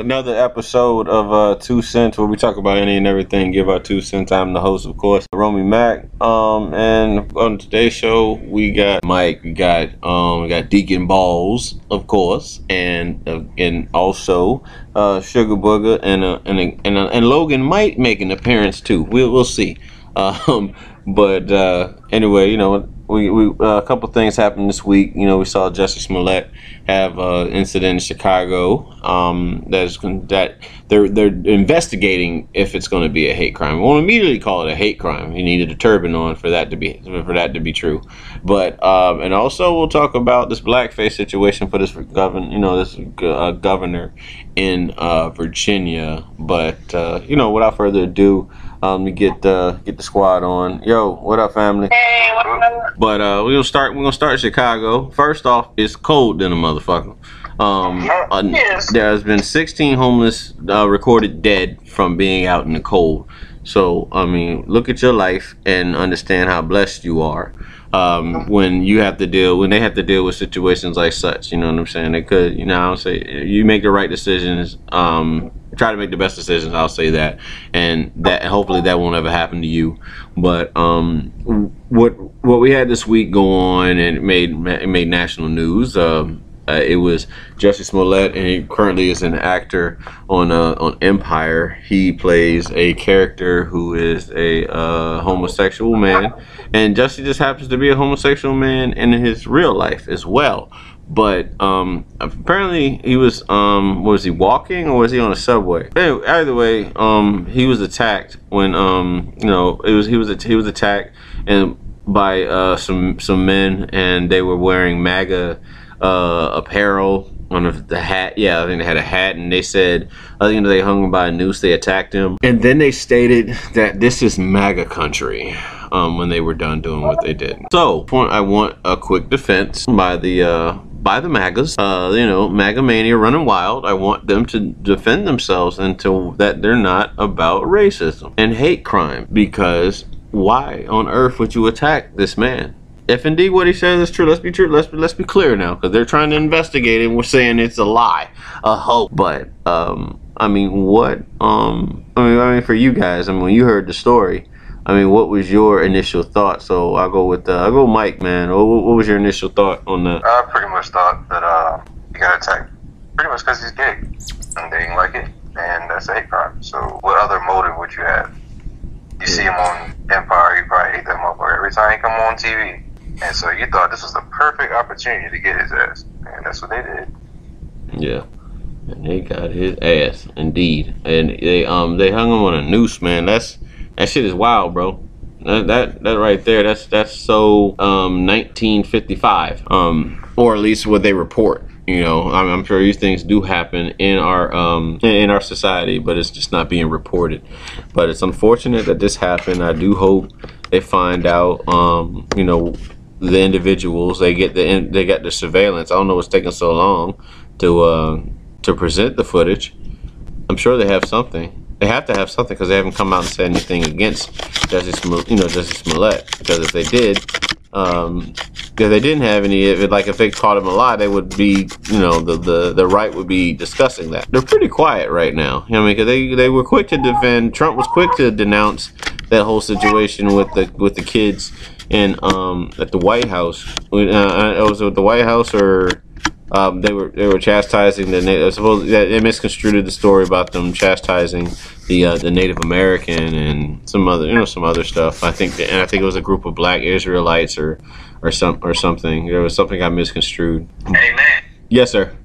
Another episode of uh, Two Cents where we talk about any and everything, give our two cents. I'm the host, of course, Romy Mac. Um, and on today's show, we got Mike, we got um, we got Deacon Balls, of course, and uh, and also uh, Sugar Booger, and uh, and and, uh, and Logan might make an appearance too. We'll we'll see. Um, but uh, anyway, you know, we, we uh, a couple things happened this week. You know, we saw Jussie Smollett have an incident in Chicago. Um, that's that they're they're investigating if it's going to be a hate crime. We won't immediately call it a hate crime. You needed a turban on for that to be for that to be true. But um, and also we'll talk about this blackface situation for this governor. You know, this uh, governor in uh, Virginia. But uh, you know, without further ado um, to get the get the squad on. Yo, what up, family? Hey, what's up? But uh, we're gonna start. We're gonna start Chicago. First off, it's cold than a motherfucker. Um, uh, Yes. there has been 16 homeless uh, recorded dead from being out in the cold. So I mean, look at your life and understand how blessed you are. Um, when you have to deal, when they have to deal with situations like such, you know what I'm saying? They could, you know, I'll say you make the right decisions. Um, try to make the best decisions. I'll say that, and that hopefully that won't ever happen to you. But um, what what we had this week go on and it made it made national news. Um, uh, it was Jussie Smollett, and he currently is an actor on uh, on Empire. He plays a character who is a uh, homosexual man, and Jussie just happens to be a homosexual man in his real life as well. But um, apparently he was um, was he walking or was he on a subway? Anyway, either way, um, he was attacked when um, you know it was he was he was attacked and by uh, some some men and they were wearing MAGA uh, apparel on the- the hat. Yeah, I think they had a hat, and they said, I think they hung him by a noose. They attacked him, and then they stated that this is MAGA country. Um, when they were done doing what they did. So, point- I want a quick defense by the uh, by the MAGAs. Uh, you know, MAGA mania running wild. I want them to defend themselves until that they're not about racism and hate crime. Because why on earth would you attack this man? If indeed what he says is true, let's be true. Let's let's be clear now, because they're trying to investigate and We're saying it's a lie, a hoax. But um, I mean, what? Um, I mean, I mean, for you guys, I mean, when you heard the story, I mean, what was your initial thought? So I'll go with uh, I'll go Mike, man. What, what was your initial thought on that? I pretty much thought that uh, he got attacked pretty much because he's gay and they didn't like it, and that's a hate crime. So, what other motive would you have? You see him on Empire, you probably hate that motherfucker every time he come on TV, and so you thought this was the perfect opportunity to get his ass, and that's what they did. Yeah. And they got his ass, indeed. And they um they hung him on a noose, man. That's that shit is wild, bro. That that, that right there, that's that's so um 1955. Um or at least what they report. You know, I'm, I'm sure these things do happen in our um in, in our society, but it's just not being reported. But it's unfortunate that this happened. I do hope they find out um you know the individuals they get the they got the surveillance. I don't know what's taking so long to uh, to present the footage. I'm sure they have something. They have to have something because they haven't come out and said anything against Justice, you know, Justice Smollett. Because if they did, um, if they didn't have any, if it, like if they caught him a lie, they would be, you know, the, the the right would be discussing that. They're pretty quiet right now. You know, what I mean, because they they were quick to defend. Trump was quick to denounce that whole situation with the with the kids and um at the White House. When, Uh, it was at the White House or um, they were they were chastising the na- I suppose that they misconstrued the story about them chastising the uh, the Native American and some other you know some other stuff. I think and I think it was a group of Black Israelites or or some or something. There was something got misconstrued. Man. Yes, sir.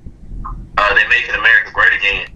Uh, they making America great again.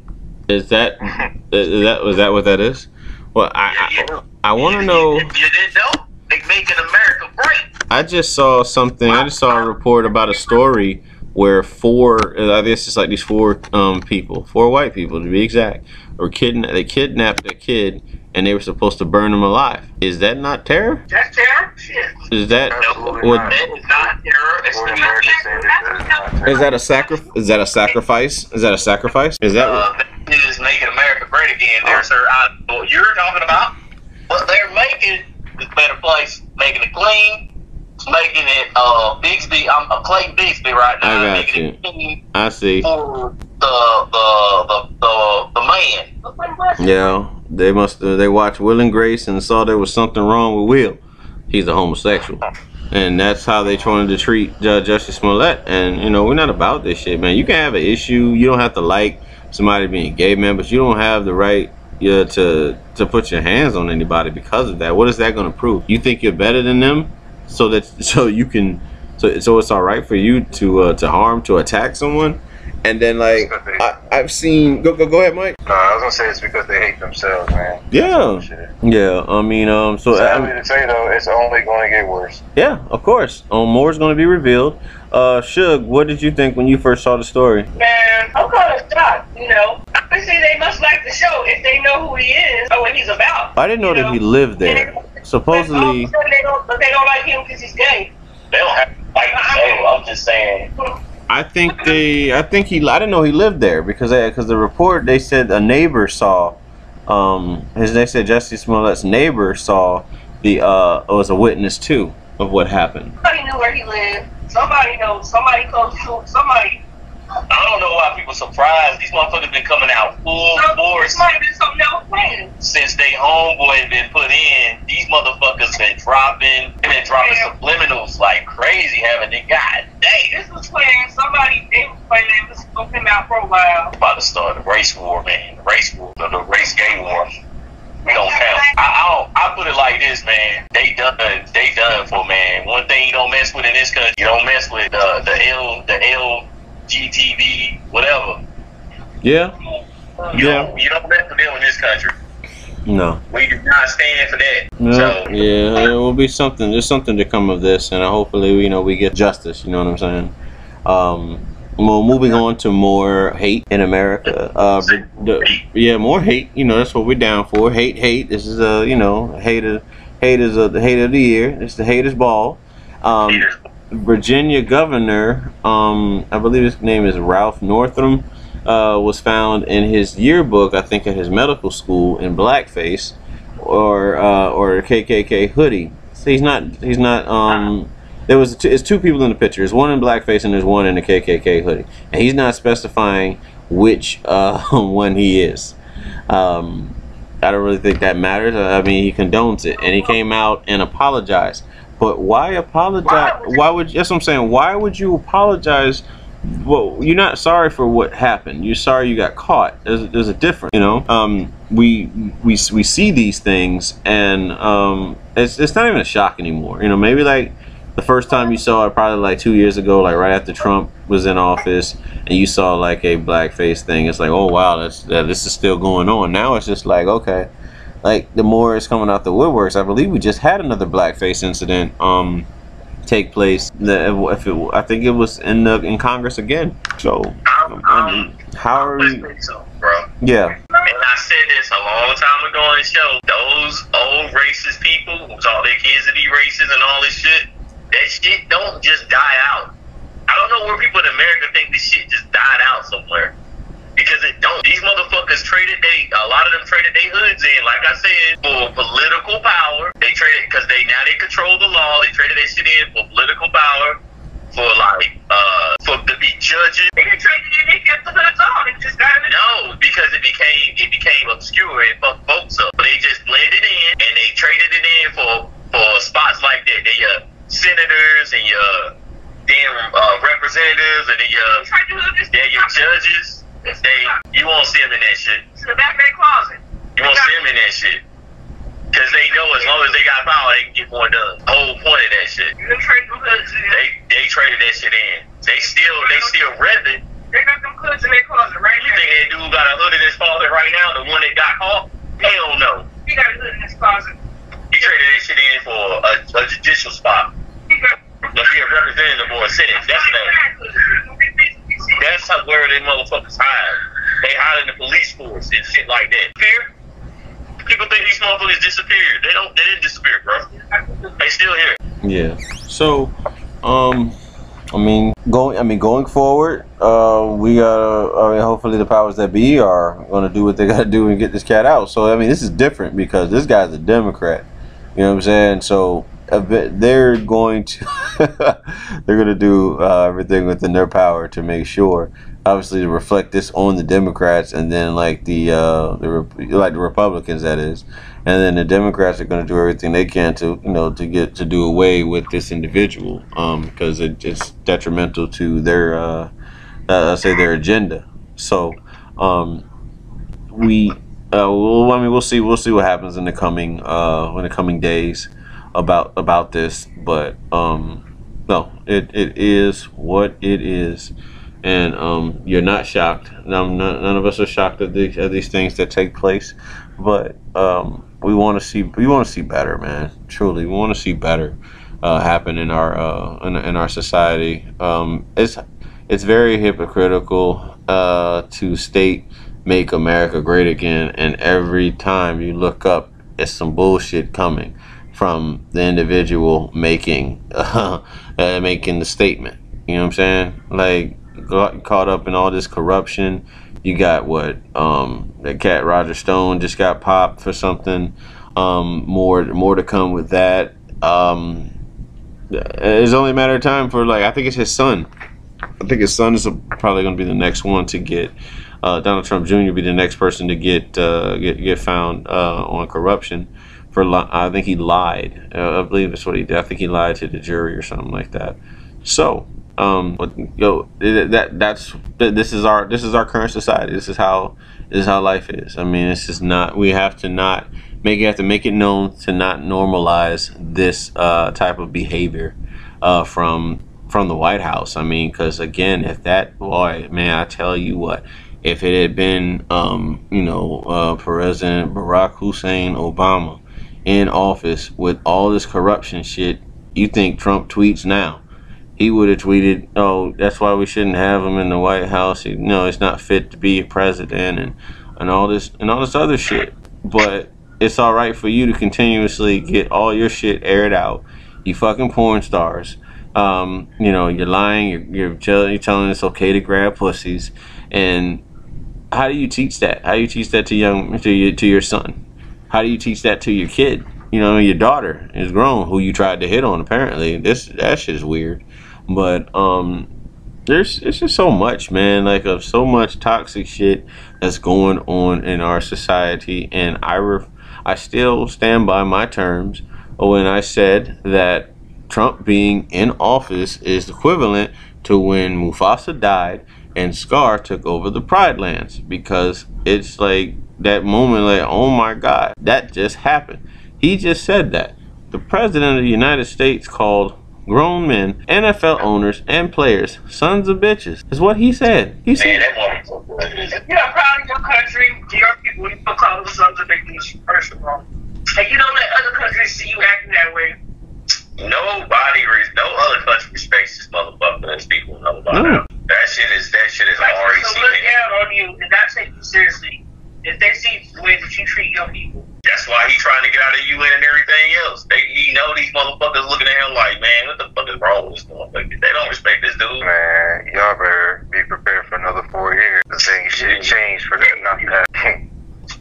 Is that is that was that what that is? Well, I I, I want to know. You, you didn't know? They making America great. I just saw something. I just saw a report about a story where four, I guess it's like these four um, people, four white people to be exact, were kidna- They kidnapped a kid and they were supposed to burn him alive. Is that not terror? That's terror? Shit. Is that Absolutely what? not. That is not terror. It's According to American standards, that is not terror. Is that a sacri- Is that a sacrifice? Is that a sacrifice? Is that? uh, that is making America great again there, sir. I, what you're talking about, what they're making is a better place, making it clean, it's making it, uh, Bigsby, I'm uh, Clayton Bigsby right now, I got making you. I see. for the the the the, the man. Yeah, they must. Uh, they watched Will and Grace and saw there was something wrong with Will. He's a homosexual, and that's how they trying to treat Judge Justice Smollett. And you know, we're not about this shit, man. You can have an issue. You don't have to like somebody being gay, man, but you don't have the right. Yeah, to to put your hands on anybody because of that. What is that going to prove? You think you're better than them, so that so you can so so it's all right for you to uh, to harm to attack someone, and then like I, I've seen go go go ahead, Mike. No, I was gonna say it's because they hate themselves, man. Yeah, yeah. I mean, um, so Sadly I, to say though, it's only going to get worse. yeah, of course. Um, more is going to be revealed. Uh, Suge, what did you think when you first saw the story? Man, I'm kind of shocked, you know. Obviously, they must like the show if they know who he is or what he's about. I didn't know you that he lived there. But all of Supposedly, a sudden they don't, but they don't like him because he's gay. They don't have to like the show. I'm just saying. I think they. I think he. I didn't know he lived there because because the report they said a neighbor saw. Um, his they said Jussie Smollett's neighbor saw the uh was a witness too of what happened. Somebody knew where he lived. Somebody knows. Somebody close to somebody. I don't know why people surprised. These motherfuckers been coming out full So, force might have been something else since they homeboy been put in. These motherfuckers been dropping, they been dropping Yeah. subliminals like crazy, haven't they? God damn. This was playing. Somebody they was planning this was him out for a while. about to start the race war, man. The race war, the, the race gay war. We don't count. I, I don't. I put it like this, man. They done. They done for man. One thing you don't mess with in this country, you don't mess with uh, the L, the LGTB, whatever. Yeah. You Yeah. don't. You don't mess with them in this country. No. We do not stand for that. No. So Yeah. There will be something. There's something to come of this, and hopefully, you know, we get justice. You know what I'm saying? Um. Well, moving on to more hate in America. Uh, the, yeah, more hate. You know, that's what we're down for. Hate, hate. This is a, you know, hate of, hate is a, the hate of the year. It's the haters ball. Um, Virginia governor, um, I believe his name is Ralph Northam, uh, was found in his yearbook, I think at his medical school, in blackface, or uh, or KKK hoodie. So he's not. He's not. Um, there was two, it's two people in the picture. There's one in blackface and there's one in a KKK hoodie, and he's not specifying which uh, one he is. Um, I don't really think that matters. I mean, he condones it, and he came out and apologized. But why apologize? Why would that's what I'm saying? Why would you apologize? Well, you're not sorry for what happened. You're sorry you got caught. There's, there's a difference, you know. Um, we we we see these things, and um, it's it's not even a shock anymore. You know, maybe like the first time you saw it, probably like two years ago, like right after Trump was in office, and you saw like a blackface thing. It's like, oh wow, that's that, this is still going on. Now it's just like, okay, like the more it's coming out the woodworks. I believe we just had another blackface incident um take place. The, if it, I think it was in the in Congress again. So I'm, I mean, how are we? so, bro. Yeah, And I said this a long time ago on the show. Those old racist people who taught their kids to be racist and all this shit, that shit don't just die out. I don't know where people in America think this shit just died out somewhere. Because it don't. These motherfuckers traded they a lot of them traded their hoods in, like I said, for political power. They traded because they now they control the law. They traded that shit in for political power, for like uh for to be judges. They didn't trade it in. They kept the hoods on. They just got it. No, because it became it became obscure and fucked folks up. They just blended in and they traded it in for for spots like that. They uh senators and your damn uh, representatives and then your They tried to do this. yeah your judges. They you won't see them in that shit. to the back of their closet. You won't see them in that shit. Cause they know as long as they got power, they can get more done. The whole point of that shit. You done trade them hoods in. They they traded that shit in. They still they still rep it. They got them hoods in their closet right You now. think that dude got a hood in his closet right now? The one that got caught? Hell no. He got a hood in his closet. He traded that shit in for a, a judicial spot. He got. To be a representative or a senate. That's the, that's how, where they motherfuckers hide. They hide in the police force and shit like that. Fear? People think these motherfuckers disappeared. They don't. They didn't disappear, bro. They still here. yeah. So, um, I mean, going. I mean, going forward, uh, we gotta. I mean, hopefully, the powers that be are gonna do what they gotta do and get this cat out. So, I mean, this is different because this guy's a Democrat. You know what I'm saying? So, they're going to they're going to do uh, everything within their power to make sure, obviously, to reflect this on the Democrats and then like the uh, the like the Republicans that is, and then the Democrats are going to do everything they can to you know to get to do away with this individual because it, it's detrimental to their uh, uh, say their agenda. So um, we. Uh, well, I mean, we'll see. We'll see what happens in the coming, uh, in the coming days about about this. But um, no, it, it is what it is, and um, you're not shocked. None, none of us are shocked at these at these things that take place. But um, we want to see we want to see better, man. Truly, we want to see better uh, happen in our uh, in, in our society. Um, it's it's very hypocritical uh, to state make America great again, and every time you look up, it's some bullshit coming from the individual making uh, making the statement. You know what I'm saying? Like got caught up in all this corruption. You got what? Um, that cat Roger Stone just got popped for something. Um, more more to come with that. Um, it's only a matter of time for like I think it's his son. I think his son is probably going to be the next one to get uh, Donald Trump Jr. be the next person to get uh, get get found uh, on corruption for li- I think he lied. Uh, I believe that's what he did. I think he lied to the jury or something like that. So, um, but, yo, that that's this is our this is our current society. This is how this is how life is. I mean, this is not. We have to not make you have to make it known to not normalize this uh, type of behavior uh, from from the White House. I mean, because again, if that boy, man, I tell you what, if it had been, um, you know, uh, President Barack Hussein Obama in office with all this corruption shit, you think Trump tweets now? He would have tweeted, "Oh, that's why we shouldn't have him in the White House. Know, it's not fit to be a president, and and all this and all this other shit." But it's all right for you to continuously get all your shit aired out. You fucking porn stars. Um, you know, you're lying. You're you're, you're telling it's okay to grab pussies, and how do you teach that? How do you teach that to young to your to your son? How do you teach that to your kid? You know, your daughter is grown, who you tried to hit on. Apparently, this that shit is weird, but um, there's it's just so much, man. Like of so much toxic shit that's going on in our society, and I ref, I still stand by my terms when I said that Trump being in office is equivalent to when Mufasa died and Scar took over the Pride Lands because it's like that moment, like, oh my God, that just happened. He just said that. The President of the United States called grown men, NFL owners, and players sons of bitches. Is what he said. He Man, said, that so good. If you're not proud of your country, your people, you don't call them sons of bitches, first of all. And you don't let other countries see you acting that way. Nobody, res- no other country respects this motherfucker as people know about No. him. That shit is that shit is Like, already so look cemented. down on you and not take you seriously. If they see the way that you treat your people. That's why he trying to get out of the UN and everything else. They, he know these motherfuckers looking at him like, man, what the fuck is wrong with this motherfucker? They don't respect this dude. Man, y'all better be prepared for another four years. The thing shit changed for that not to happen.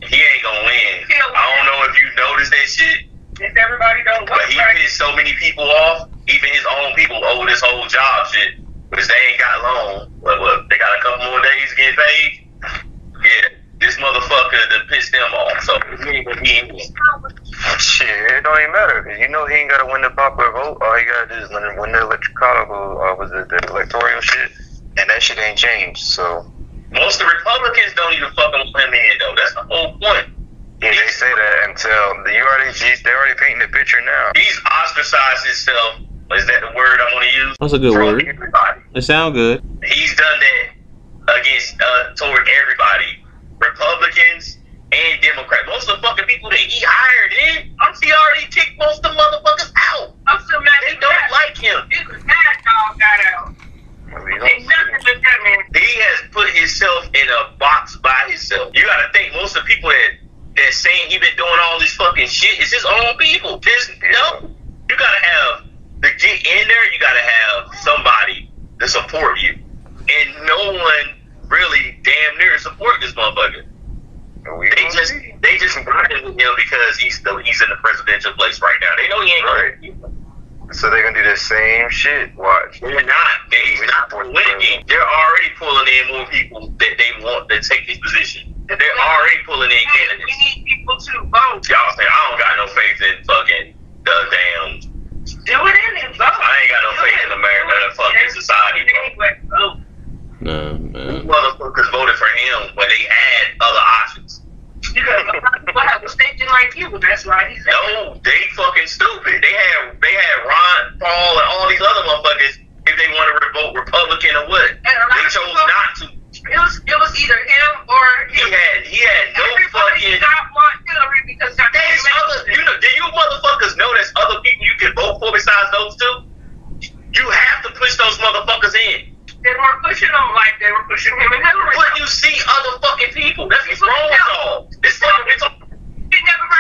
He ain't gonna win. I don't know if you noticed that shit, If everybody don't but he right, pissed so many people off, even his own people over this whole job shit, because they ain't got long. What, what, they got a couple more days to get paid? Yeah, this motherfucker that pissed them off. So he ain't gonna he Shit, it don't even matter. 'cause you know he ain't gotta win the popular vote. All he gotta do is win, win the electoral, uh, was it the electoral shit? And that shit ain't changed. So Most of the Republicans don't even fucking want him in though. That's the whole point. yeah, they say that until the, you already he's, they already painting the picture now. He's ostracized himself. Is that the word I want to use? That's a good From word. Everybody. It sound good. He's done that against uh, toward everybody, Republicans and Democrats. Most of the fucking people that he hired in, I'm see already kicked most of the motherfuckers out. I'm still mad They don't that. like him. Even that dog got out. I mean, Ain't nothing with that man. He has put himself in a box by himself. You gotta think most of the people that that saying he been doing all this fucking shit is his own people. There's no you gotta have to get in there, you gotta have somebody to support you. And no one really damn near support this motherfucker. We They just see. they just riding with him because he's the he's in the presidential place right now. They know he ain't Right. gonna So they're gonna do the same shit. Watch. They're not. They're not winning. They're already pulling in more people that they want to take this position. They're already pulling in candidates. We need people to vote. Y'all say I don't got no faith in fucking the damn. Do it in and vote. I ain't got no faith in America, the fucking society, bro. Anyway, vote. Nah, man. Motherfuckers voted for him when they had other options. Because a lot of people have mistakes like you. That's why he's No, they fucking stupid. They had they had Ron Paul and all these other motherfuckers if they want to vote Republican or what. And They chose people- not to. It was it was either him or He him. had he had no Everybody fucking. did not want Hillary because her There's other. You know? Do you motherfuckers know there's other people you can vote for besides those two? You have to push those motherfuckers in. They weren't pushing him like they were pushing him and Hillary. But you see other fucking people. That's what's wrong with y'all. This fucking bitch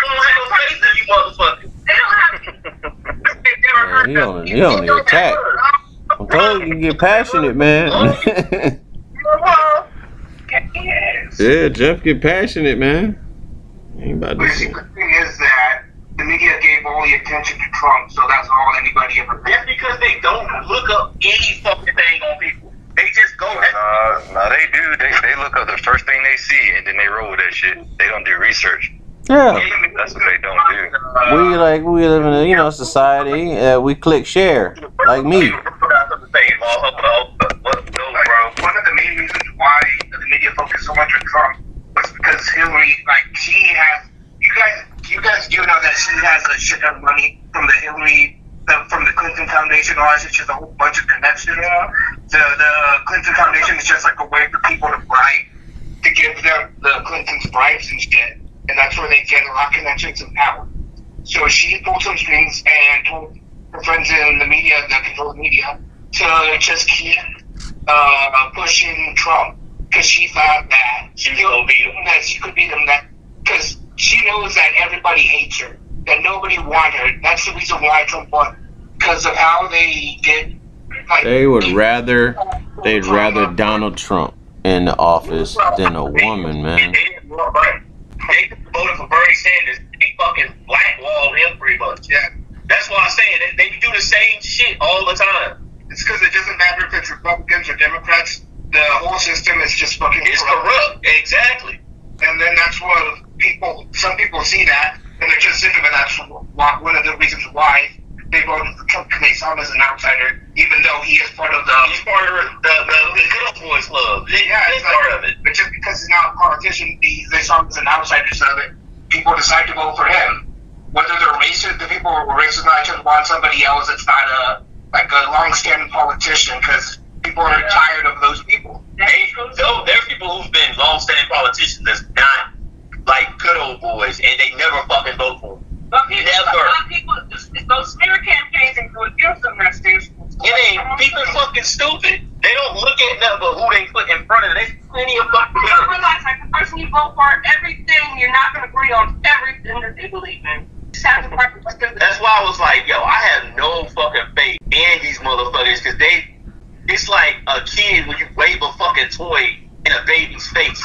don't have no faith in you motherfuckers. They don't have. They never Man, heard he of on- it. he on the They don't attack. I'm told you get passionate, man. Yes. yeah, Jeff get passionate, man. Ain't about to Basically, the thing is that the media gave all the attention to Trump, so that's all anybody ever That's because they don't look up any fucking thing on people. They just go. Nah, nah, they do. They, they look up the first thing they see and then they roll with that shit. They don't do research. Yeah. That's what they don't do. We like we live in a you know society. Uh, we click share like me. One of the main reasons why the media focused so much on Trump was because Hillary, like, she has. You guys, you guys do know that she has a shit ton of money from the Hillary, the, from the Clinton Foundation. Shit. She has a whole bunch of connections. The the Clinton Foundation is just like a way for people to bribe, to give them the Clintons bribes and shit, and that's where they get a lot of connections and power. So she pulled some strings and told her friends in the media that control the media to just keep uh, pushing Trump because she thought that She was gonna beat him. That she could beat him. That because she knows that everybody hates her, that nobody wants her. That's the reason why Trump won because of how they did. Like, They would rather they'd rather Donald Trump in the office than a woman, man. They didn't want Bernie. They voted for Bernie Sanders. They fucking blackballed him pretty much. Yeah. That's why I'm saying that they do the same shit all the time. It's because it doesn't matter if it's Republicans or Democrats. The whole system is just fucking It's corrupt. Exactly. And then that's what people, some people see that, and they're just sick of it. That's one of the reasons why they voted for Trump because they saw him as an outsider, even though he is part of the. He's part of the the, the, the Good Old Boys Club. Yeah, he's it's part like, of it. but just because he's not a politician, he, they saw him as an outsider, so that people decide to vote for him. Whether they're racist, the people who are racist not just want somebody else that's not a like a long-standing politician, because people are tired of those people. They, though, there are people who've been long-standing politicians that's not like good old boys, and they never fucking vote for them. But people, Never. a people, those smear campaigns and go against them. That's their It ain't people fucking stupid. They don't look at nothing but who they put in front of them. There's plenty of fucking You don't realize, like, the person you vote for, everything, you're not going to agree on everything that they believe in. Just have to practice the- That's why I was like, yo, I have no fucking faith in these motherfuckers because they, it's like a kid when you wave a fucking toy in a baby's face.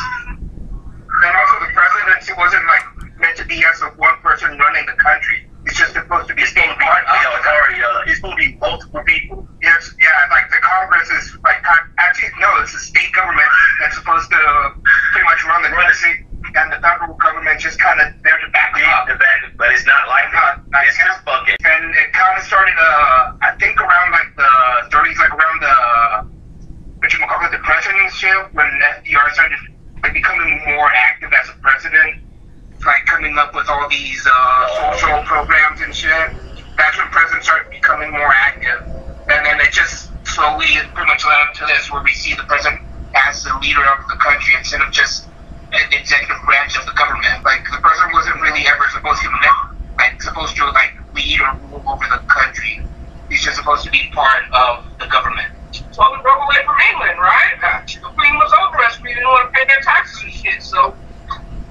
And also, the presidency wasn't like meant to be as a one person running the country. It's just supposed to be being part of You know, the it's uh, it's supposed to be multiple people. Yes, yeah, like the Congress is like actually no, it's the state government that's supposed to pretty much run the country, and the federal government just kind of there to back them up. The bad- But it's not like that. It's just fucking. And it kind of started, uh, I think around like the 30s, like around the what you call it, the presidency when FDR started like becoming more active as a president, like coming up with all these uh, social programs and shit. That's when presidents started becoming more active, and then it just slowly pretty much led up to this, where we see the president as the leader of the country instead of just an executive branch of the government. Like the president wasn't really ever supposed to like supposed to like lead or rule over the country. He's just supposed to be part of the government. So we broke away from England, right? The Queen was over us. We didn't want to pay their taxes and shit. So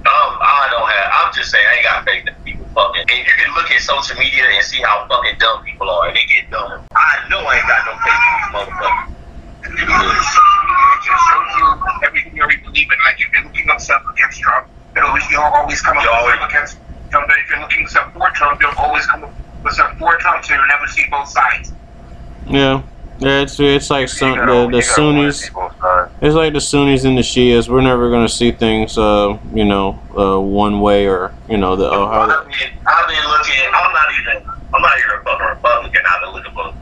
Um, I don't have. I'm just saying, I ain't got faith in people fucking. And you can look at social media and see how fucking dumb people are, and they get dumb. I know I ain't got no faith in these motherfuckers. And you look at social media, it just shows you everything you already believe in. Like if you're looking up stuff against Trump, it'll always, you'll always come up You with always- against Trump. But if you're looking stuff for Trump, you'll always come up with stuff for Trump. so you'll never see both sides. Yeah, yeah. It's it's like some, the the Sunnis. see both sides. It's like the Sunnis and the Shias. We're never gonna see things, uh, you know, uh, one way or you know the. Oh, how I the mean, I've been looking. I'm not even. I'm not even a fucking Republican. I've been looking for.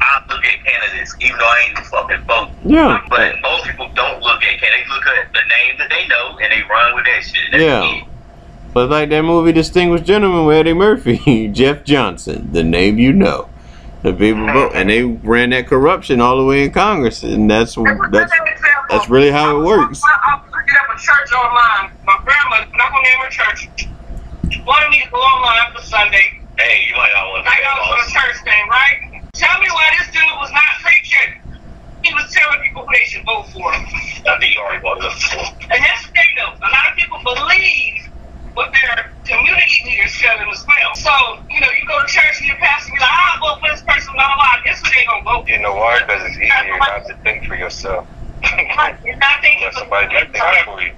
I look at candidates, even though I ain't fucking vote. yeah, But most people don't look at candidates. They look at the name that they know and they run with that shit. That's Yeah. it. but like that movie Distinguished Gentleman with Eddie Murphy, Jeff Johnson, the name you know. The people vote, and they ran that corruption all the way in Congress, and that's that's that's really how it works. I, I was looking up a church online. My grandma, I'm not gonna name her church, wanted me to go online for Sunday. Hey, you might not want to. I got for the church thing, right? Tell me why this dude was not preaching. He was telling people who they should vote for. I think you already brought it up before. And that's the thing, though. A lot of people believe what their community leaders tell them as well. So, you know, you go to church and your pastor be like, I'll vote for this person, blah, blah, blah. Guess what they gonna vote You know why? Because it's easier not to think for yourself. for? You're not thinking Let somebody do think for you.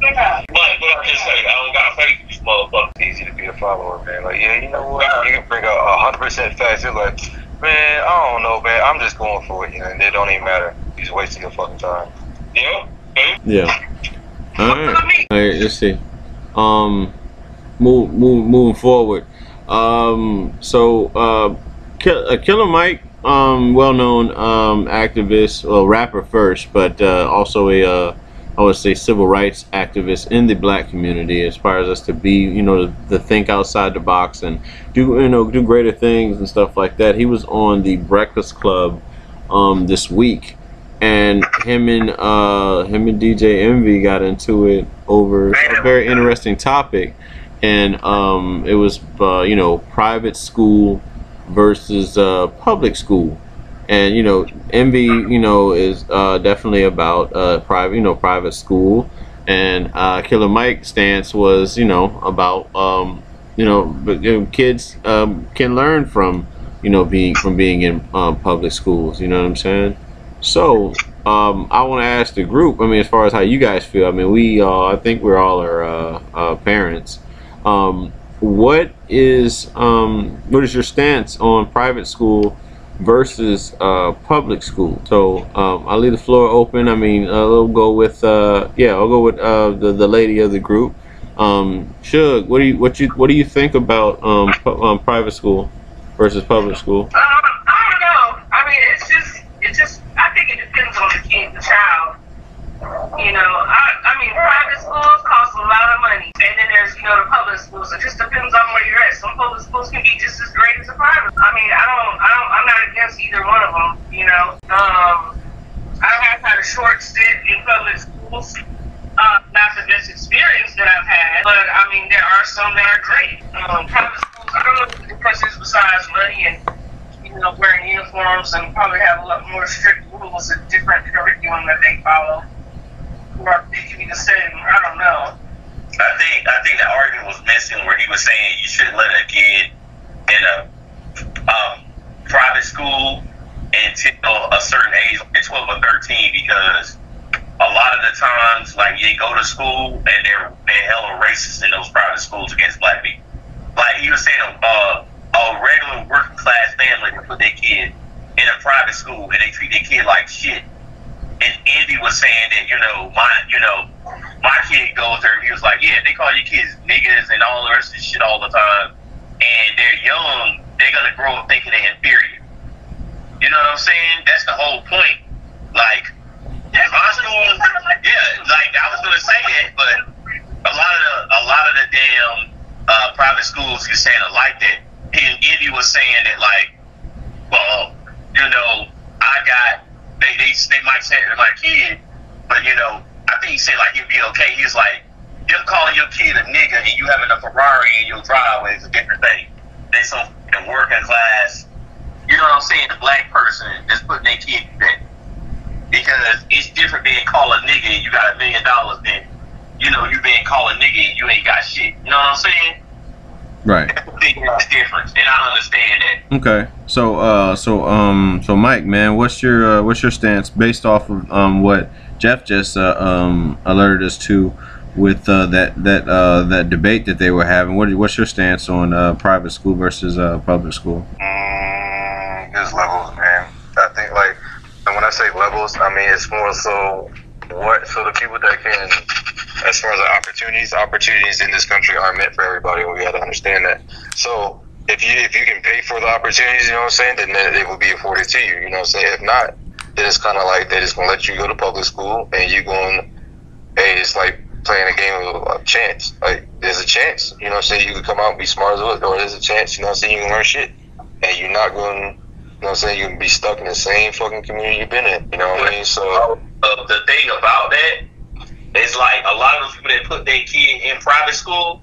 Yeah. But, but I just say, I don't got faith in these motherfuckers. It's easy to be a follower, man. Like, yeah, you know what? You can bring out a hundred percent facts. You're like, man, I don't know, man. I'm just going for it, you know, and it don't even matter. You're just wasting your fucking time. Yeah. Okay. Yeah. All right. All right. Let's see. Um, move, move, moving forward. Um, so, uh, uh, Killer Mike, um, well-known um, activist, well, rapper first, but uh, also a, uh, I would say, civil rights activist in the black community. Aspires us to be, you know, to think outside the box and do, you know, do greater things and stuff like that. He was on the Breakfast Club um, this week and him and uh him and DJ Envy got into it over a very interesting topic. And um it was uh, you know private school versus uh public school. And you know Envy you know is uh definitely about uh private you know private school. And uh Killer Mike stance was you know about um you know kids um can learn from you know being from being in public schools. You know what I'm saying so, um, I want to ask the group. I mean, as far as how you guys feel. I mean, we, uh, I think we're all our uh, uh, parents. Um, what is, um, what is your stance on private school versus uh, public school? So, um, I'll leave the floor open. I mean, uh, I'll go with, uh, yeah, I'll go with uh, the the lady of the group. Um, Shug, what do you what you what do you think about um, pu- um private school versus public school? Um, I don't know. I mean, it's just, it's just. I think it depends on the kid, the child. You know, I, I mean, private schools cost a lot of money, and then there's, you public schools. It just depends on where you're at. Some public schools can be just as great as a private. I mean, I don't, I don't, I'm not against either one of them. You know, um, I have had a short stint in public schools. Uh, not the best experience that I've had, but I mean, there are some that are great. Um, private schools, I don't know what the difference is besides money and you know, wearing uniforms and probably have a lot more strict rules and different curriculum that they follow. Or it could be the same. I don't know. I think I think the argument was missing where he was saying you shouldn't let a kid in a um, private school until a certain age, like 12 or 13, because a lot of the times, like you go to school and they're they're hella racist in those private schools against black people. Like he was saying, uh, a regular working class family would put their kid in a private school and they treat their kid like shit. And Envy was saying that you know my you know my kid goes there. He was like, yeah, they call your kids niggas and all the rest of shit all the time, and they're young. They're gonna grow up thinking they're inferior. You know what I'm saying? That's the whole point. Like my school, yeah, like I was gonna say that, but a lot of the a lot of the damn uh, private schools is saying it like that. And Envy was saying that like, well, you know, I got they they they might say it to my kid, but you know, I think he said like he'd be okay. He's like, them calling your kid a nigga and you having a Ferrari in your driveway is a different thing. They some working class, you know what I'm saying? The black person that's putting their kid that. Because it's different being called a nigga and you got a million dollars than, you know, you being called a nigga and you ain't got shit. You know what I'm saying? Right. I think that's different, and I understand that. Okay. So uh so um so Mike, man, what's your uh, what's your stance based off of um what Jeff just uh, um alerted us to with uh, that that uh that debate that they were having? What what's your stance on uh private school versus uh public school? Mm, there's levels, man. I think like, and when I say levels, I mean it's more so what. So the people that can, as far as the opportunities, opportunities in this country aren't meant for everybody. We got to understand that. So if you if you can pay for the opportunities, you know what I'm saying, then it will be afforded to you. You know what I'm saying. If not, then it's kind of like they're just gonna let you go to public school and you're going, hey, it's like playing a game of chance. Like there's a chance, you know what I'm saying. You can come out and be smart as well, or there's a chance, you know what I'm saying. You can learn shit, and you're not going. You know what I'm saying? You can be stuck in the same fucking community you've been in. You know what I mean? So uh, the thing about that is like a lot of those people that put their kid in private school,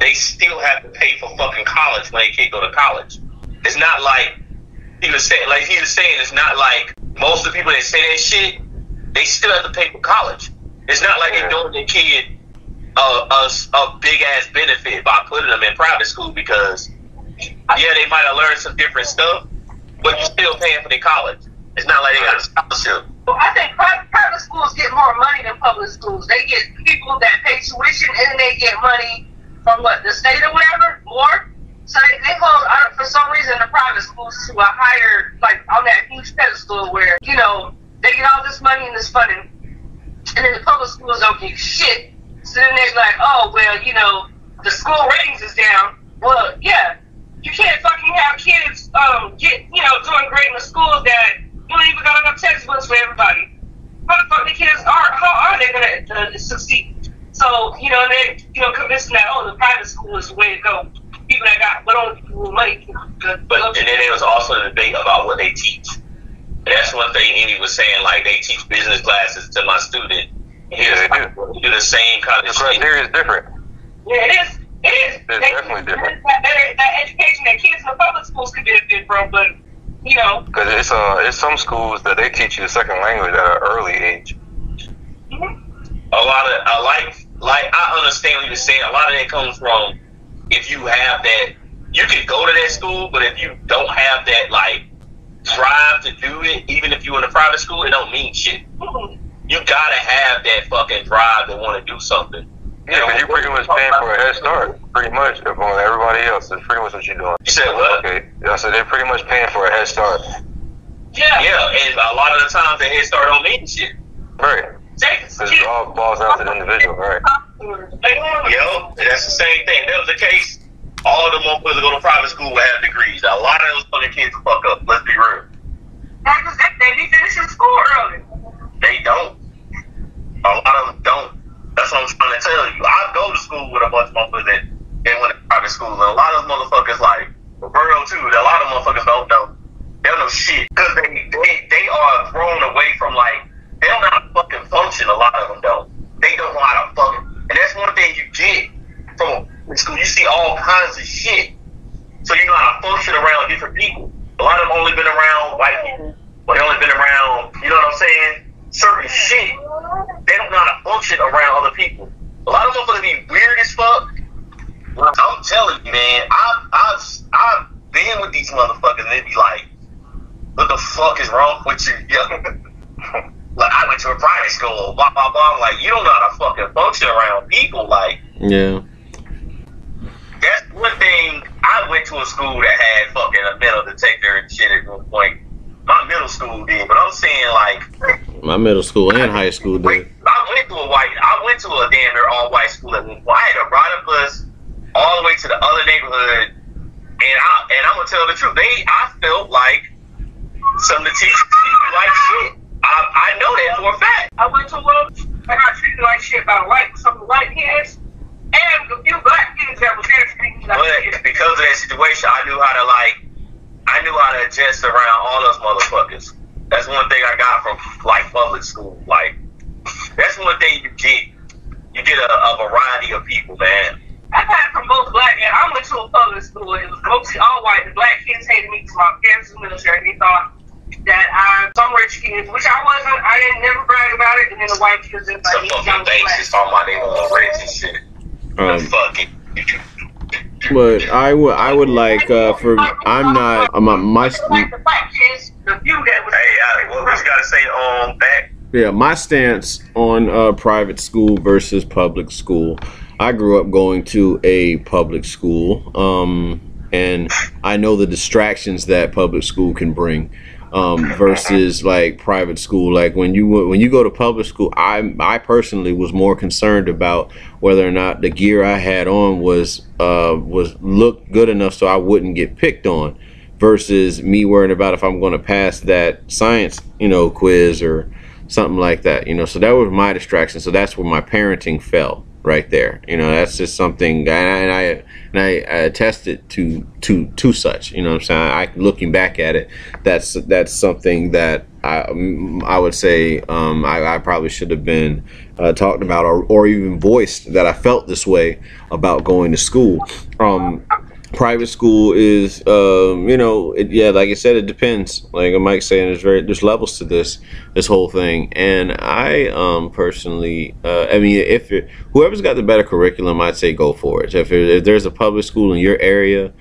they still have to pay for fucking college when they can't go to college. It's not like he was saying, like he was saying, it's not like most of the people that say that shit, they still have to pay for college. It's not like they're doing their kid a, a, a big ass benefit by putting them in private school because yeah, they might have learned some different stuff, but you're still paying for their college. It's not like they got a scholarship. Well, I think private, private schools get more money than public schools. They get people that pay tuition and they get money from what the state or whatever more. So they, they hold I for some reason the private schools to a higher like on that huge pedestal where you know they get all this money and this funding, and then the public schools don't get shit. So then they're like, oh well, you know, the school ratings is down. Well, yeah, you can't fucking have kids um get you know doing great in the schools that you don't even got enough textbooks for everybody. How the fuck the kids are? How are they gonna uh, succeed? So you know they you know convincing that oh the private school is the way to go. People that got but only people with money can can But and then there was also a debate about what they teach. And that's one thing Amy was saying, like they teach business classes to my student. Yeah, they do. Do the same kind the of shit. criteria is different. yeah, it is. It is. It's They- definitely different. That, that, that education that kids in the public schools could benefit from, but you know, Because it's uh, it's some schools that they teach you a second language at an early age. mhm. a lot of I like like I understand what you're saying. A lot of that comes from if you have that you can go to that school, but if you don't have that like drive to do it, even if you're in a private school, it don't mean shit. You gotta have that fucking drive to want to do something. Yeah, because you're pretty much paying for a head start, pretty much, upon everybody else. That's pretty much what you're doing. You said what? Okay, I so they're pretty much paying for a head start. yeah, Yeah, and a lot of the times the head start don't mean shit. Right. Texas Because kids. it all boils down to the individual, right? Yo, that's the same thing. That was the case. All of the motherfuckers that go to private school will have degrees. A lot of those fucking kids fuck up. Let's be real. Because they, they be finishing school early. They don't. A lot of them don't. That's what I'm trying to tell you. I go to school with a bunch of motherfuckers that they went to private school, and a lot of those motherfuckers, like Roberto too, a lot of motherfuckers don't know. They don't know shit because they, they they are thrown away from like they don't know how to fucking function. A lot of them don't. They don't know how to fucking. And that's one thing you get from school. You see all kinds of shit, so you know how to function around different people. A lot of them only been around white people, or they only been around. You know what I'm saying? Certain shit they don't know how to function around other people. A lot of motherfuckers be weird as fuck. I'm telling you, man, I've, I've, I've been with these motherfuckers and they be like, what the fuck is wrong with you? yo?" like, I went to a private school, blah, blah, blah. I'm like, you don't know how to fucking function around people. Like, Yeah. that's one thing. I went to a school that had fucking a metal detector and shit at one point. My middle school did, but I'm saying, like, My middle school and high school did. I went to a white. I went to a damn near all white school at one point. I had to ride a bus all the way to the other neighborhood, and I and I'm gonna tell the truth. They, I felt like some of the teachers treated me like shit. I, I know that for a fact. I went to one. I got treated like shit by the white, some of the white kids, and a few black kids that was there treating me like But shit. because of that situation, I knew how to like, I knew how to adjust around all those motherfuckers. That's one thing I got from like public school. Like, that's one thing you get. You get a, a variety of people, man. I've had from both black and I went to a public school. It was mostly all white. The black kids hated me because my parents were military. They thought that I'm some rich kids, which I wasn't. I didn't never brag about it. And then the white kids was Some like, of young them things black. is talking about they want rich and shit. Um, Fucking. but I would I would like uh, for I'm not uh, my my like the black kids, the few that was. Hey, uh, what we gotta say on that? yeah my stance on uh, private school versus public school. I grew up going to a public school. Um, and I know the distractions that public school can bring um, versus like private school. Like when you when you go to public school, I I personally was more concerned about whether or not the gear I had on was uh, was looked good enough so I wouldn't get picked on, versus me worrying about if I'm going to pass that science you know quiz or something like that. You know, so that was my distraction. So that's where my parenting fell right there. You know, that's just something, and I and I, and I, attested to to to such. You know, what I'm saying, I looking back at it, that's that's something that I I would say um, I, I probably should have been uh, talked about or or even voiced that I felt this way about going to school. Um, private school is um, you know it, yeah like i said it depends. Like mike saying there's very there's levels to this this whole thing. And i um, personally uh, i mean if whoever's got the better curriculum i'd say go for it. If, if there's a public school in your area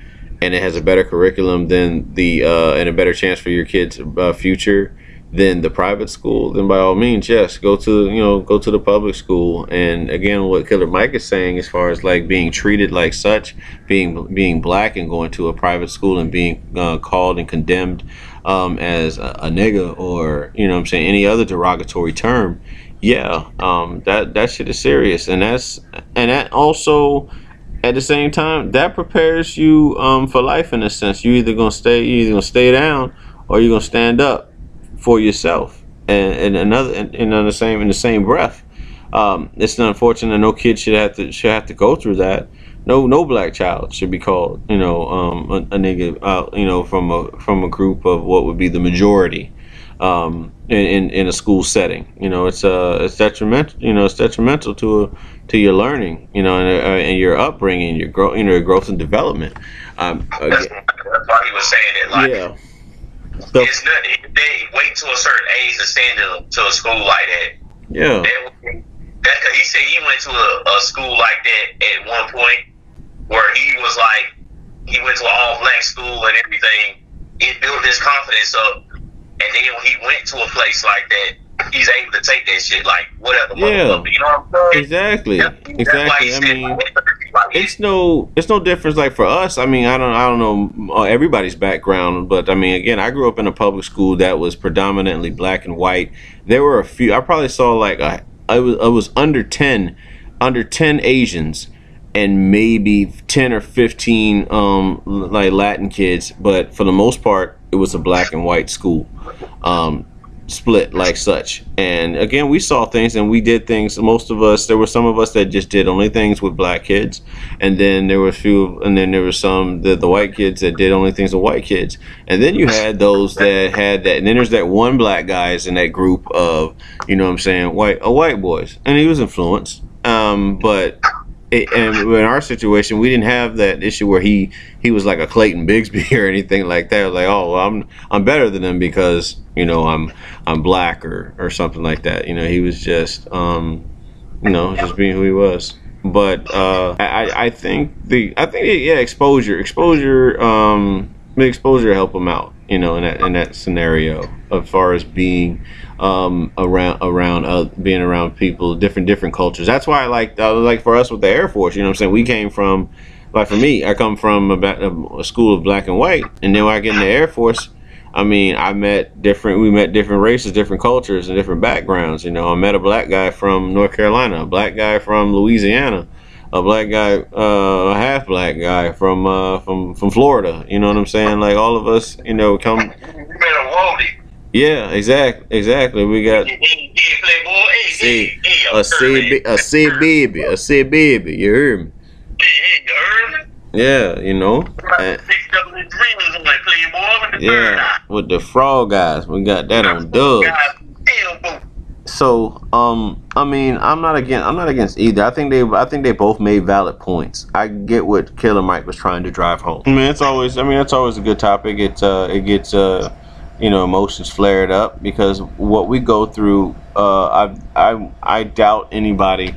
and it has a better curriculum than the uh, and a better chance for your kids uh, future than the private school, then by all means, yes, go to you know go to the public school. And again, what Killer Mike is saying, as far as like being treated like such, being being black and going to a private school and being uh, called and condemned um, as a, a nigga or you know I'm saying any other derogatory term, yeah, um, that that shit is serious, and that's and that also at the same time that prepares you um, for life in a sense. You either gonna stay, you either gonna stay down or you're gonna stand up for yourself. And, and another, and, and on the same in the same breath, um, it's unfortunate. No kid should have to should have to go through that. No, no black child should be called, you know, um, a, a nigga, uh, you know, from a from a group of what would be the majority um, in, in, in a school setting. You know, it's uh, it's detrimental. You know, it's detrimental to to your learning. You know, and, uh, and your upbringing, your growth, you know, your growth and development. Um, that's, that's why he was saying it. Like, yeah. The, it's not, they wait to a certain age to send to, to a school like that. Yeah. That, that cause he said he went to a, a school like that at one point where he was like, he went to an all black school and everything. It built his confidence up. And then when he went to a place like that, he's able to take that shit like whatever. Yeah. You know what I'm saying? Exactly. Exactly. I mean, it's no it's no difference like for us i mean i don't i don't know uh, everybody's background but i mean again i grew up in a public school that was predominantly black and white there were a few i probably saw like a, I was, I was under 10 under 10 asians and maybe 10 or 15 um like latin kids but for the most part it was a black and white school um split like such. And again, we saw things and we did things. Most of us, there were some of us that just did only things with black kids, and then there were a few, and then there were some the the white kids that did only things with white kids, and then you had those that had that, and then there's that one black guys in that group of, you know, what I'm saying white, uh, white boys, and he was influenced, um, but and in our situation, we didn't have that issue where he he was like a Clayton Bigsby or anything like that. Like, oh, well, I'm I'm better than him because you know I'm I'm black or or something like that. You know, he was just um, you know just being who he was. But uh, I I think the I think yeah exposure exposure um exposure help him out. You know, in that in that scenario as far as being um, around around uh, being around people different different cultures. That's why I like uh, like for us with the Air Force. You know, what I'm saying we came from like for me, I come from a, a school of black and white, and then when I get in the Air Force. I mean, I met different. We met different races, different cultures, and different backgrounds. You know, I met a black guy from North Carolina, a black guy from Louisiana, a black guy, uh, a half black guy from uh, from from Florida. You know what I'm saying? Like all of us, you know, come. You met a Wally. Yeah, exactly, exactly. We got hey, a C a C baby, a C baby. You heard me? Hey, hey, you heard me? Yeah, you know. And- Six double dreamers on that playboy with the third yeah, with the frog guys, we got that on dubs. So, um, I mean, I'm not against. I'm not against either. I think they. I think they both made valid points. I get what Killer Mike was trying to drive home. I mean, it's always. I mean, it's always a good topic. It's uh, it gets uh, you know, emotions flared up because what we go through. Uh, I I I doubt anybody.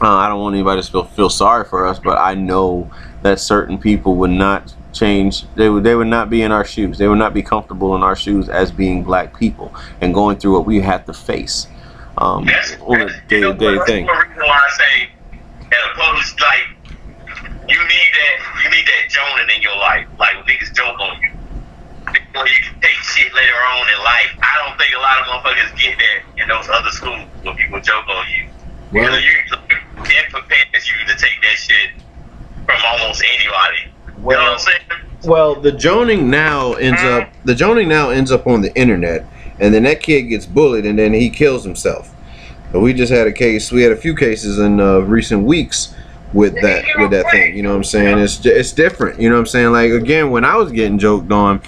Uh, I don't want anybody to feel feel sorry for us, but I know that certain people would not change. They would they would not be in our shoes. They would not be comfortable in our shoes as being black people and going through what we had to face um, That's, on a day you know, to day that's thing. reason why I say that opposed, like, you need that, you need that in your life, like niggas joke on you. Before you can take shit later on in life, I don't think a lot of motherfuckers get that in those other schools where people joke on you. Well, you that prepares you to take that shit from almost anybody. you know what I'm saying? Well, the joning now ends up the joning now ends up on the internet, and then that kid gets bullied, and then he kills himself. But we just had a case. We had a few cases in uh, recent weeks with that with that thing. You know what I'm saying? It's it's different. You know what I'm saying? Like again, when I was getting joked on,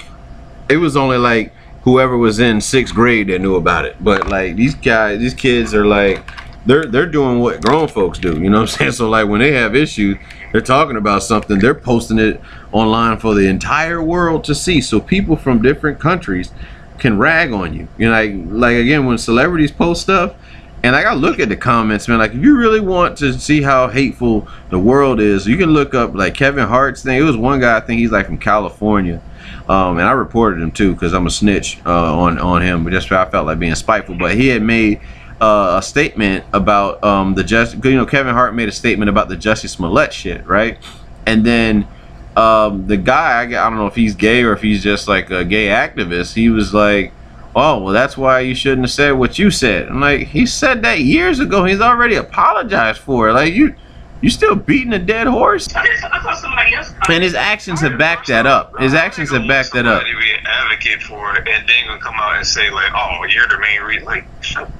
it was only like whoever was in sixth grade that knew about it. But like these guys, these kids are like they're they're doing what grown folks do. You know what I'm saying? So like when they have issues, they're talking about something, they're posting it online for the entire world to see. So people from different countries can rag on you. You know, like like again when celebrities post stuff. And like I look at the comments, man. Like if you really want to see how hateful the world is, you can look up like Kevin Hart's thing. It was one guy, I think he's like from California, um, and I reported him too because I'm a snitch uh, on on him. But just I felt like being spiteful. But he had made uh, a statement about um, the just. You know, Kevin Hart made a statement about the Jussie Smollett shit, right? And then um, the guy, I, don't know if he's gay or if he's just like a gay activist. He was like, "Oh, well, that's why you shouldn't have said what you said." I'm like, he said that years ago. He's already apologized for it. Like you, you still beating a dead horse. I just- I thought somebody else. And his actions have backed that up. His actions have backed that up. Be an advocate for it, and then gonna come out and say like, "Oh, you're the main reason." Like,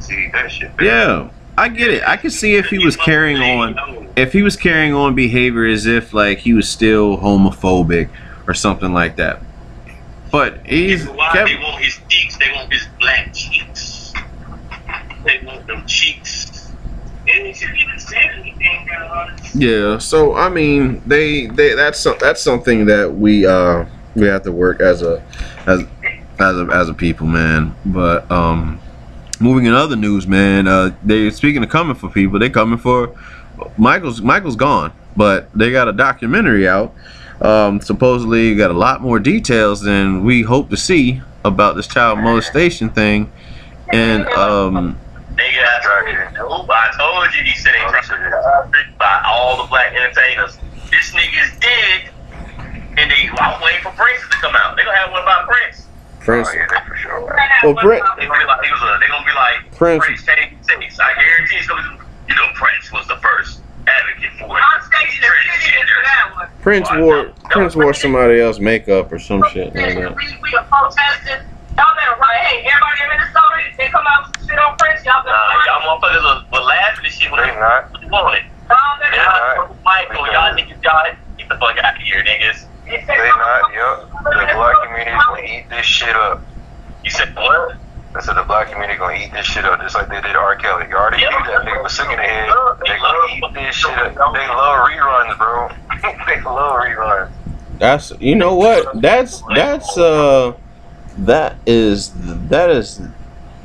see that shit. Yeah, I get it. I could see if he was carrying on, if he was carrying on behavior as if like he was still homophobic or something like that. But he's Why they want his cheeks? They want his black cheeks. They want them cheeks. And he shouldn't even said anything, to be honest. yeah. So I mean, they they that's that's something that we uh we have to work as a as as a as a people, man. But um, moving in other news, man. Uh, they speaking of coming for people, they coming for Michael's. Michael's gone, but they got a documentary out. Um, supposedly got a lot more details than we hope to see about this child molestation thing, and um, Nigga, I told you. He said he by all the black entertainers. This nigga's dead, and they I'm waiting for Prince to come out. They gonna have one about Prince. Prince. Oh, yeah, that's for sure. man. Well, Brett- They gonna be like, he was a, they gonna be like Prince- Prince changed things. I guarantee it's gonna be, you know, Prince was the first advocate for it. I'm stating the city for that one. Prince wore Prince wore somebody else makeup or some shit like that. we are protesting. Y'all better right. Hey, everybody in Minnesota, they come out and shit on Prince. Y'all better Nah, right. y'all motherfuckers were, were laughing and shit when They they not. wanted. Y'all better Yeah, Michael, y'all niggas got it. Get the fuck out of here, niggas. They not. Yup. The black community is gonna eat this shit up. You said what? I said the black community gonna eat this shit up just like they did R. Kelly. You already knew that nigga was sick in the head. They gonna eat this shit up. They love reruns, bro. they love reruns. That's you know what? That's that's uh that is that is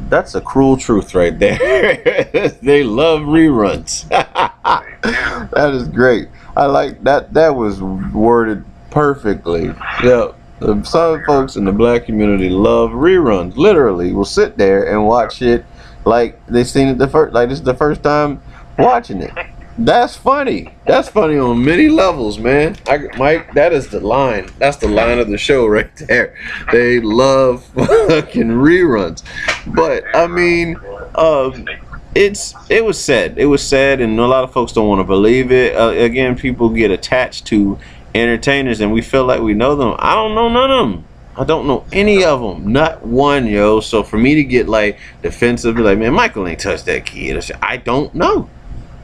that's a cruel truth right there. they love reruns. that is great. I like that that was worded perfectly. Yep. The- Some folks in the black community love reruns. Literally, will sit there and watch it like they seen it the first like this is the first time watching it. That's funny. That's funny on many levels, man. I, Mike, that is the line. That's the line of the show right there. They love fucking reruns. But I mean, um, it's it was said. It was said, and a lot of folks don't want to believe it. Uh, again, people get attached to entertainers, and we feel like we know them. I don't know none of them. I don't know any of them, not one, yo. So for me to get like defensive, be like, man, Michael ain't touched that kid. I don't know.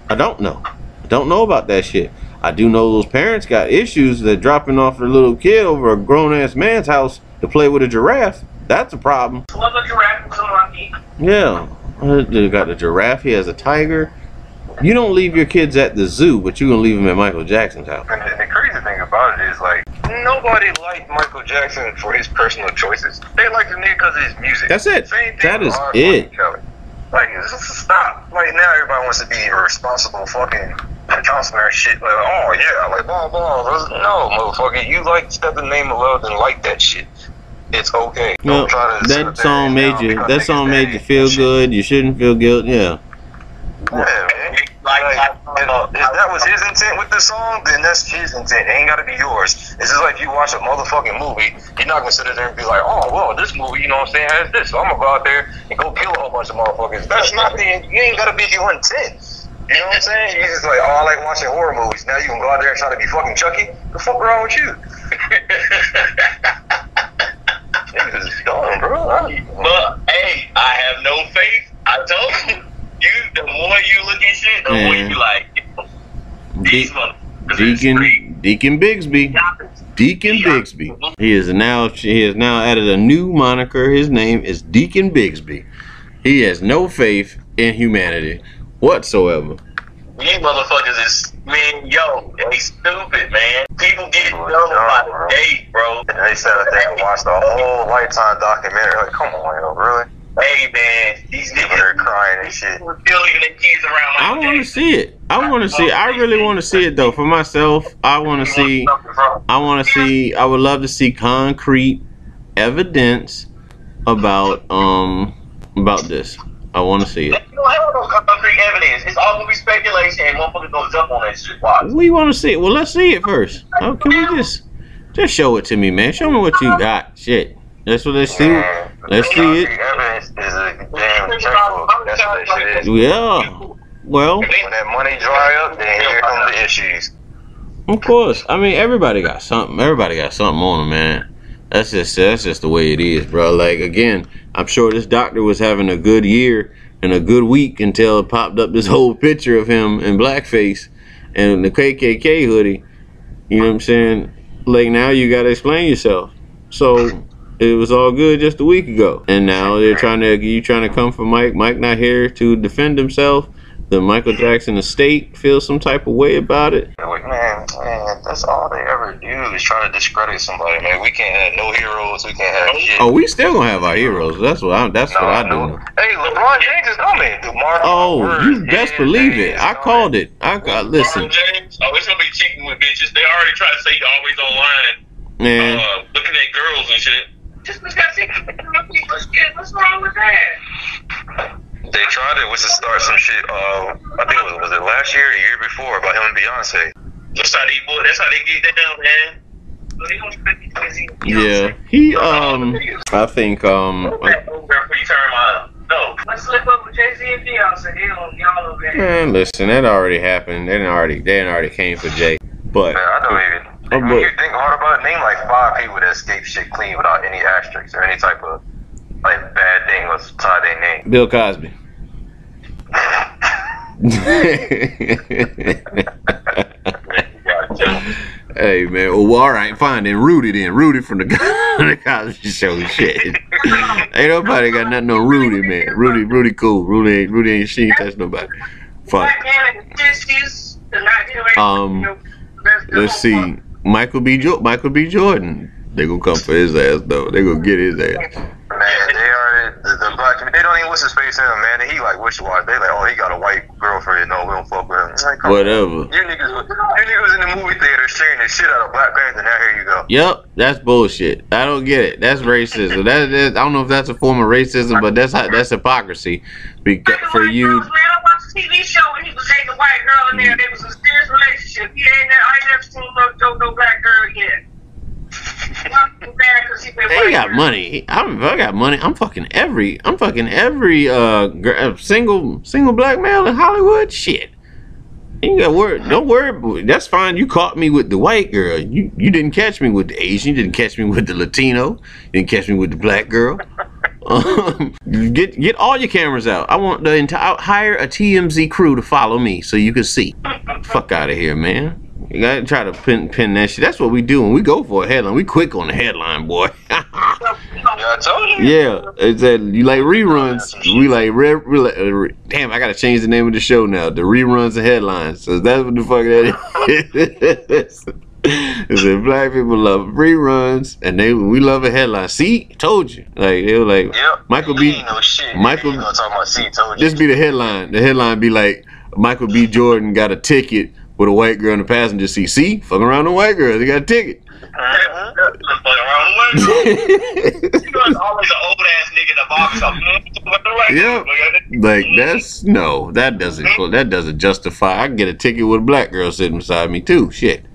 I don't know. I don't know about that shit. I do know those parents got issues that dropping off their little kid over a grown ass man's house to play with a giraffe. That's a problem. Was a giraffe was a. Yeah. Uh, They got a giraffe. He has a tiger. You don't leave your kids at the zoo, but you gonna leave them at Michael Jackson's house. And the, crazy thing about it is like nobody liked Michael Jackson for his personal choices. They liked nigga because of his music. That's it. That is it. Like, stop. Like now, everybody wants to be a responsible fucking counselor shit. Like, oh yeah, like blah blah. No, motherfucker, you like Step in the Name of Love and like that shit. It's okay. Well, Don't try to that song made you. That song made you feel shit. good. You shouldn't feel guilty. Yeah. Yeah. Like, if that was his intent with the song, then that's his intent. It ain't gotta be yours. It's just like you watch a motherfucking movie, you're not gonna sit there and be like, oh well, this movie, you know what I'm saying, has this, so I'm gonna go out there and go kill a whole bunch of motherfuckers. That's not the you ain't gotta be your intent. You know what I'm saying? You just like, oh, I like watching horror movies. Now you can go out there and try to be fucking Chucky. The fuck wrong with you? Niggas is dumb, bro. But hey, I have no faith. I told you, you the more you look at shit, the more Man. you like these De- motherfuckers. Deacon. Deacon Bigsby. Deacon Bigsby. He is now he has now added a new moniker. His name is Deacon Bigsby. He has no faith in humanity whatsoever. These motherfuckers is man, yo, they stupid, man. People get dumb Dumb, about bro. the day, bro. And they said up there and watched the whole Lifetime documentary. Like, come on, yo, really? Hey man, these People are crying and shit. were still leaving their kids around. I want to see it. I want to see. I really want to see it though for myself. I want to see. I want to see. I would love to see concrete evidence about um about this. I want to see You it. don't have no concrete evidence. It's all gonna be speculation, and motherfuckers gonna jump on that shit. Watch. We want to see it. Well, let's see it first. How can we just just show it to me, man? Show me what you got. Shit. That's what let's see. Let's the see it. Evidence is a damn checkbook. That's what that shit is. Yeah. Well, When that money dry up, then here come the issues. of course. I mean, everybody got something. Everybody got something on them, man. That's just that's just the way it is, bro. Like again, I'm sure this doctor was having a good year and a good week until it popped up this whole picture of him in blackface and the KKK hoodie. You know what I'm saying? Like now you got to explain yourself. So it was all good just a week ago, and now they're trying to you trying to come for Mike. Mike not here to defend himself. The Michael Jackson estate feels some type of way about it. Like, man, man, that's all they ever do is try to discredit somebody, man. We can't have no heroes. We can't have shit. Oh, we still gonna have our heroes. That's what I. That's what I do. Hey, LeBron James is coming. DeMar Oh, Word. you best Yeah, believe it. I called it. I got listen, LeBron James, oh, it's gonna be cheating with bitches. They already try to say he's always online, man. uh, looking at girls and shit. Just because he people's kids, what's wrong with that? They tried it was to start some shit. Uh, I think it was was it last year, or the year before, about him and Beyonce. That's how they boy. That's how they get down, man. So they don't expect you to see Yeah, he um. I think um. Over before you turn my no. Let's slip up with Jay Z and Beyonce. They don't, y'all over there. Man, listen, that already happened. They done already. They done already came for Jay. But Man, I don't even. Oh, when you think hard about it, name like five people that escape shit clean without any asterisks or any type of like bad thing was tied their name. Bill Cosby. hey man, well all right, fine then. Rudy then. Rudy from the, the Cosby Show. Shit. ain't nobody got nothing on Rudy, man. Rudy, Rudy cool. Rudy ain't Rudy ain't she ain't touch nobody. Fuck. Black man in the 60s, the 1980s, Um, you know, that's the Let's see. Michael B. Jo- Michael B. Jordan. They gonna come for his ass though. They gonna get his ass. Man, they are the, the black. They don't even what's his face in him, man. He like wish washy. They like, oh, he got a white girlfriend. No, we don't fuck with him. Like, come on. Whatever. You niggas, you niggas in the movie theater sharing the shit out of Black Panther. Now here you go. Yep, that's bullshit. I don't get it. That's racism. That, that I don't know if that's a form of racism, but that's how, that's hypocrisy. Because for you, man, I watched a TV show and he was dating a white girl in there. They was a serious relationship. He ain't, I ain't never seen no, no, no black girl yet. I'm mad 'cause he they got money. I'm, I got money. I'm fucking every. I'm fucking every uh, gr- uh single single black male in Hollywood. Shit. You ain't got worry. Don't worry. That's fine. You caught me with the white girl. You you didn't catch me with the Asian. You didn't catch me with the Latino. You didn't catch me with the black girl. Um, get get all your cameras out. I want the entire hire a TMZ crew to follow me so you can see. Fuck out of here, man. You gotta try to pin pin that shit. That's what we do when we go for a headline. We quick on the headline, boy. Yeah, I told you. yeah, it's that you like reruns. We like re, uh, re- damn. I gotta change the name of the show now. The reruns and headlines. So that's what the fuck that is. It said black people love reruns and they we love a headline. See, told you. Like they were like Yep. Michael B. ain't no. Michael- You gonna talk about C told you. This be the headline. The headline be like Michael B. Jordan got a ticket with a white girl in the passenger seat. See, fucking around the white girl. They got a ticket. Fuck around the You know, it's always an old ass nigga in the barbershop. What the right? Yep. like that's no, that doesn't that doesn't justify. I can get a ticket with a black girl sitting beside me too. Shit.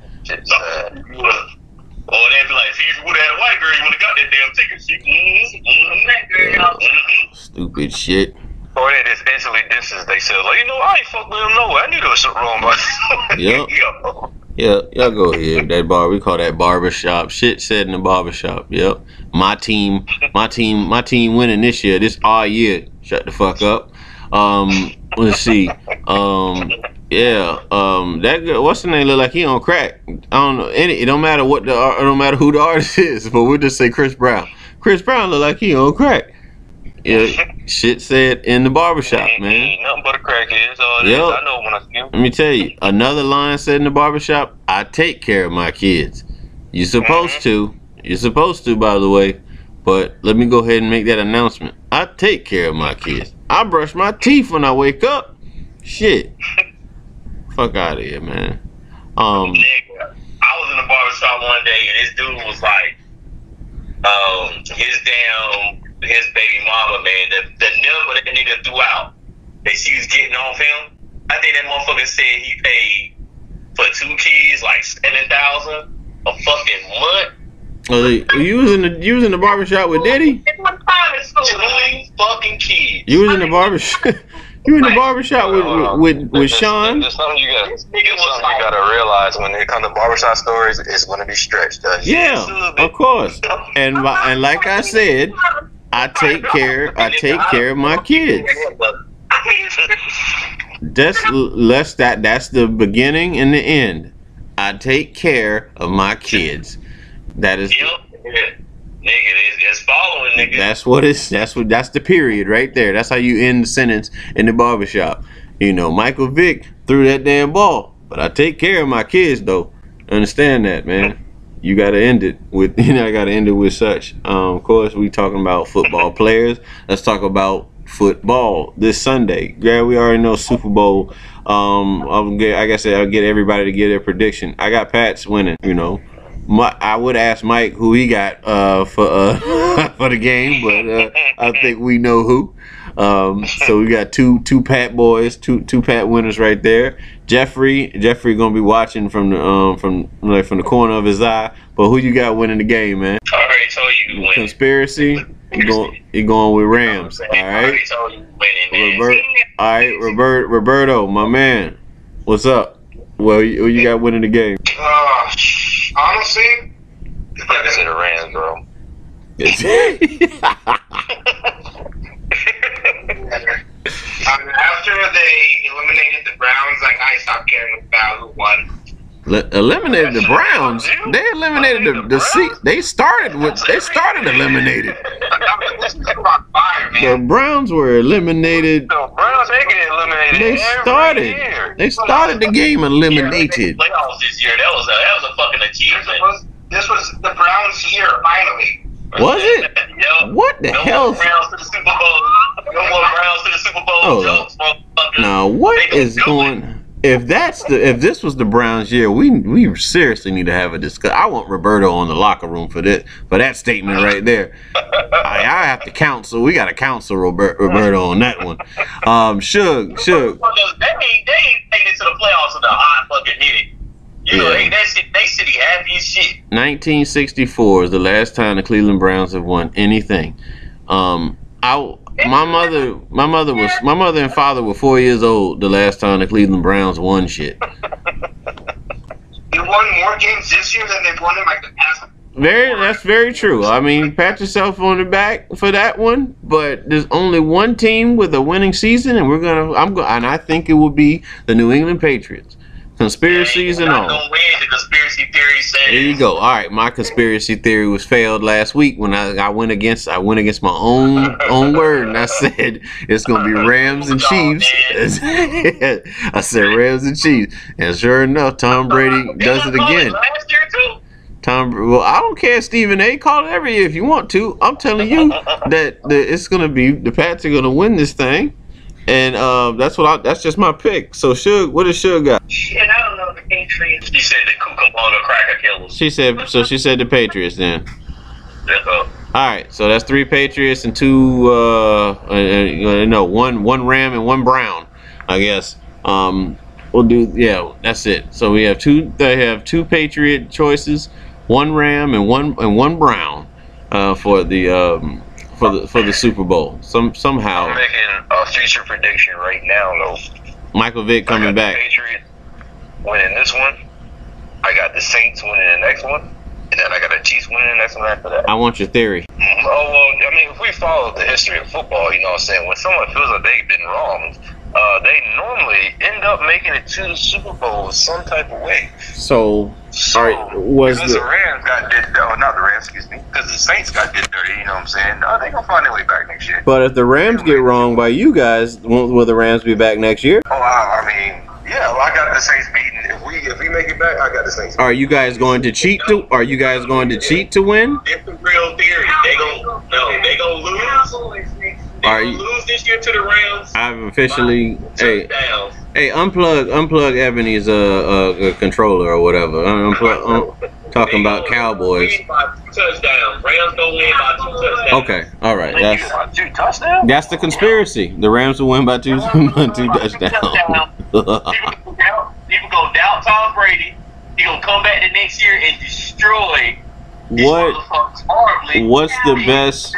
Or they'd be like, see, if you would have had a white girl, you would have got that damn ticket. She, mm-hmm, mm-hmm, mm-hmm. Stupid shit. Or they just instantly they said, like, you know, I ain't fuck with him no way. I knew there was something wrong about Yep. Yo. Yeah, y'all go ahead. That bar we call that barbershop. Shit said in the barbershop. Yep. My team, my team, my team winning this year. This all year. Shut the fuck up. Um, let's see. Um, yeah. Um, that girl, what's the name? Look like he on crack. I don't know. Any, it don't matter what the, it don't matter who the artist is, but we'll just say Chris Brown. Chris Brown look like he on crack. Yeah, shit said in the barbershop, Ain't- man. Ain't nothing but a crackhead. So. Yep. I know when I see him. Let me tell you, another line said in the barbershop, I take care of my kids. You're supposed to. You're supposed to, by the way. But let me go ahead and make that announcement. I take care of my kids. I brush my teeth when I wake up. Shit. Fuck out of here, man. Um, Nigga, I was in the barbershop one day and this dude was like, um, his damn, his baby mama, man, the, the number that nigga threw out that she was getting off him, I think that motherfucker said he paid for two kids like 7000 a fucking month. oh, you was in the you was in the barbershop with Diddy? It's one in school. Two fucking kids. You was in the barbershop You in the barbershop with with, with, with Sean? There's something you got. This nigga was Something you like, gotta realize when it comes to barbershop stories, it's gonna be stretched. Uh, Yeah, of course. And my- and like I said, I take care I take care of my kids. That's less that that's the beginning and the end. I take care of my kids. That is Yep. Nigga, it's, it's following, nigga. that's what it's that's what that's the period right there. That's how you end the sentence in the barbershop. You know, Michael Vick threw that damn ball. But I take care of my kids though. Understand that, man. You gotta end it with you know, I gotta end it with such. Um, of course we talking about football players. Let's talk about football this Sunday. Yeah, we already know Super Bowl. Um, I'll get, like I said, I'll get everybody to get their prediction. I got Pats winning. You know, my, I would ask Mike who he got uh, for uh, for the game, but uh, I think we know who. Um, so we got two two Pat boys, two two Pat winners right there. Jeffrey Jeffrey gonna be watching from the um from like from the corner of his eye. But who you got winning the game, man? I already told you winning. Conspiracy. You going you going with Rams? All right. I told you winning, man. Robert, all right, Robert, Roberto, my man, what's up? Well, you, who you got winning the game? Uh, honestly, I said the Rams, bro. um, after they eliminated the Browns, like I stopped caring about who won. Le- eliminated the Browns. They eliminated the, the seat. They started with. They started eliminated. this is on fire, The. Browns were eliminated. The Browns they get eliminated. They started. They started the game eliminated. Playoffs this year. That was a that was a fucking achievement. this was the Browns' year, finally. Was it? Yep. What the No hell? more Browns to the Super Bowl. No more Browns to the Super Bowl. Oh. Jokes. Now what it. going? If that's the if this was the Browns year, we we seriously need to have a discuss. I want Roberto on the locker room for this for that statement right there. I, I have to counsel. We got to counsel Robert, Roberto on that one. Um, Shug, Shug. They ain't they ain't made it to the playoffs in a hot fucking minute. You know, Yeah. they, that shit, they city happy as shit. 1964 is the last time the Cleveland Browns have won anything. Um, I my mother my mother was my mother and father were four years old the last time the Cleveland Browns won shit. They won more games this year than they've won in like the past. Very, that's very true. I mean, pat yourself on the back for that one. But there's only one team with a winning season, and we're gonna. I'm going, and I think it will be the New England Patriots. Conspiracies and all. gonna win. The conspiracy theory says. There you go. All right, my conspiracy theory was failed last week when I, I went against I went against my own own word and I said it's gonna be Rams and Chiefs. I said Rams and Chiefs, and sure enough, Tom Brady does it again. Last year too. Tom, well, I don't care. Stephen A. Call it every year if you want to. I'm telling you that, that it's gonna be the Pats are gonna win this thing, and uh, that's what I. That's just my pick. So, Suge, what does Suge got? Shit, I don't know the Patriots. She said the Kookaburra cracker killers. She said. So she said the Patriots then. That's all. All right, so that's three Patriots and two, uh, uh, uh, no, one one Ram and one Brown, I guess. Um, we'll do, yeah, that's it. So we have two. They have two Patriot choices, one Ram and one and one Brown, uh, for the um, for the for the Super Bowl. Some I'm somehow making a future prediction right now, though. Michael Vick I got coming the back. Patriots winning this one. I got the Saints winning the next one, and then I got the Chiefs winning the next one after that. I want your theory. Mhm. Oh well, I mean, if we follow the history of football, you know what I'm saying. When someone feels like they've been wronged, uh, they normally end up making it to the Super Bowl some type of way. So, So, all right, was because the, the Rams got did, oh, not the Rams, excuse me, because the Saints got did dirty. You know what I'm saying? Uh, they gonna find their way back next year. but if the Rams get wrong by you guys, won't will the Rams be back next year? Oh, I, I mean, yeah, well, I got the Saints beaten. If we if we make it back, I got the Saints. Are you guys going to cheat to? Are you guys going to cheat to win? It's the real theory. They gon' no, they gon' lose. They Are gon' you- lose this year to the Rams. I've officially hey touchdowns. Hey unplug unplug Ebony's uh, uh controller or whatever. Unplug, um, talking about Cowboys. Win by two touchdowns. Rams gonna win by two touchdowns. Okay, all right. That's two touchdowns. that's the conspiracy. The Rams will win by two two touchdowns. People go doubt Tom Brady. He gonna come back the next year and destroy what what's the best?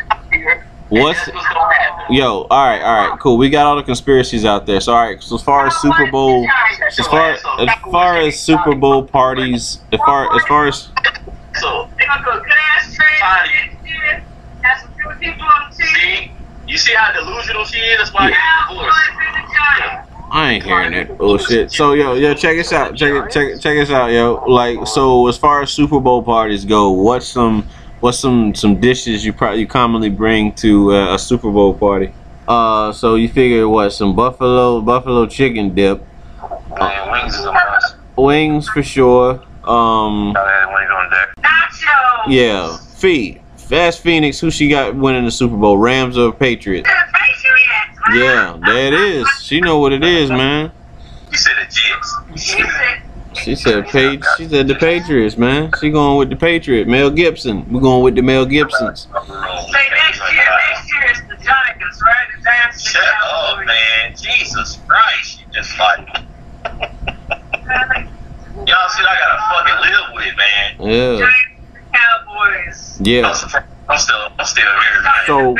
What's what's yo? All right, all right, cool. We got all the conspiracies out there. So all right. So as far as Super Bowl, as far as far as Super Bowl parties, as far as far as So They're gonna go glass trade next year. Have some good people on the team. see, you see how delusional she is. That's why Yeah. yeah. Cowboys and the Giants. I ain't hearing that bullshit. So yo, yo, check us out. Check it, check it, check us out, yo. Like, so as far as Super Bowl parties go, what's some, what's some some dishes you probably you commonly bring to uh, a Super Bowl party? Uh, so you figure what? Some buffalo buffalo chicken dip, Man, wings is a must. wings for sure. Um, Gotta wings on deck. Nachos. yeah, feet. Fast Phoenix, who she got winning the Super Bowl? Rams or Patriots? Patriots. Yeah, there it is. She know what it is, man. You said the Jets. She said, She page. She said the Patriots, man. She going with the Patriot. Mel Gibson. We're going with the Mel Gibsons. say next year, next year it's the Giants, right? The Giants. the Shut up, Cowboys. man. Jesus Christ. You just like y'all see I gotta fucking live with, man. Yeah. Giants Cowboys. Yeah. I'm still I'm still, here, man. So-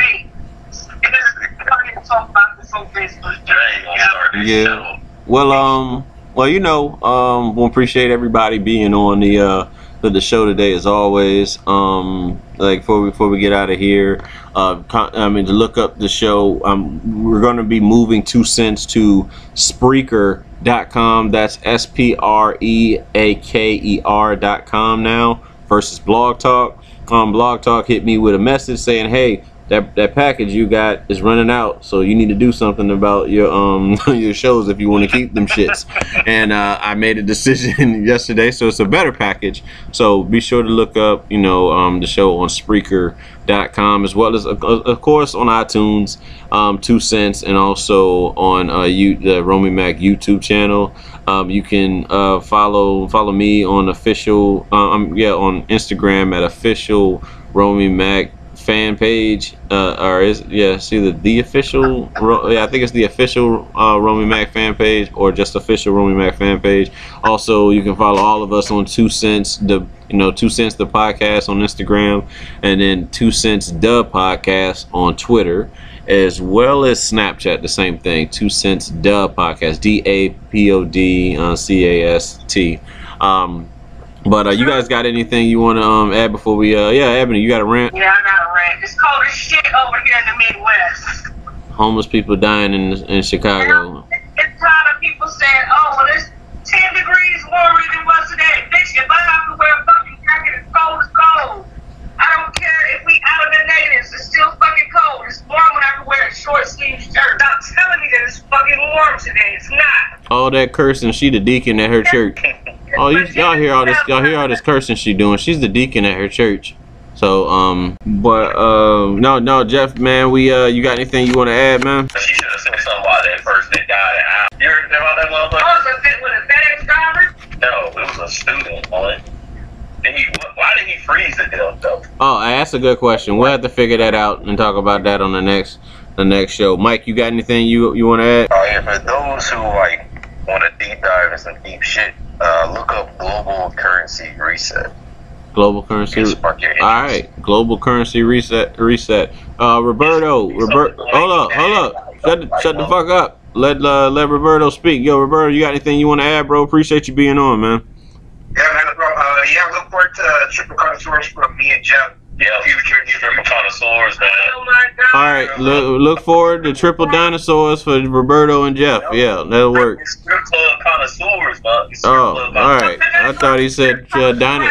talk about this on Facebook. Jay ain't gonna start this Yeah. Well, um, well, you know, um, we appreciate everybody being on the uh the, the show today as always. Um, like before we, before we get out of here, uh, I mean to look up the show. Um, we're going to be moving two cents to Spreaker.com. That's S P R E A K E R dot com now versus Blog Talk. Um, Blog Talk hit me with a message saying, "Hey." That, that package you got is running out, so you need to do something about your um your shows if you want to keep them shits. and uh, I made a decision yesterday, so it's a better package. So be sure to look up, you know, um, the show on Spreaker.com as well as, of course, on iTunes, um, Two Cents, and also on uh, you the Romy Mac YouTube channel. Um, you can uh, follow follow me on official, uh, um, yeah, on Instagram at official Romy Mac fan page uh, or is yeah it's either the official yeah I think it's the official uh, Romy Mac fan page or just official Romy Mac fan page. Also you can follow all of us on two cents the you know two cents the podcast on Instagram and then two cents the podcast on Twitter as well as Snapchat the same thing two cents the podcast D A P O D uh, C A S T. Um but uh, you guys got anything you want to um, add before we uh yeah Ebony you got a rant Yeah, I got a rant. It's cold as shit over here in the Midwest. homeless people dying in in Chicago. It's tired of people saying, oh, well, it's 10 degrees warmer than it was today. Bitch, if I have to wear a fucking jacket, it's cold as cold. I don't care if we out of the natives, it's still fucking cold. It's warm when I can wear a short sleeve shirt. Stop telling me that it's fucking warm today. It's not. All that cursing, she the deacon at her church. Oh, you, y'all hear all this? Y'all hear all this cursing she doing? She's the deacon at her church. So um, but uh, no, no, Jeff, man, we uh, you got anything you want to add, man? She should have said something about that person that died at house. You heard about that I motherfucker? was a bit with a FedEx driver. No, it was a student on it. And he, why did he freeze to death though? Oh, that's a good question. We'll have to figure that out and talk about that on the next the next show. Mike, you got anything you you want to add? Oh yeah, for those who like want to deep dive in some deep shit, uh, look up global currency reset. Global currency. It'll spark your All global currency reset. Reset. Uh, Roberto. Robert. Hold up. Hold up. Shut the, shut the fuck up. Let uh, let Roberto speak. Yo, Roberto, you got anything you want to add, bro? Appreciate you being on, man. Yeah, man. Uh, yeah, look forward to triple connoisseurs from me and Jeff. Yeah, future triple connoisseurs, man. Oh my god. All right, look look forward to triple dinosaurs for Roberto and Jeff. Yeah, that'll work. Strip club connoisseurs, man. Strip Oh, club all right. I thought he said uh, dino.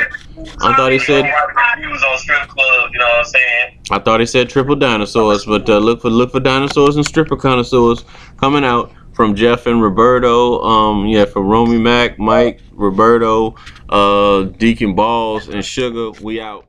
I thought he said He was on strip club, you know what I'm saying? I thought he said triple dinosaurs, but uh, look for look for dinosaurs and stripper connoisseurs coming out from Jeff and Roberto. Um, yeah, from Romy Mac, Mike, Roberto, uh, Deacon Balls, and Sugar. We out.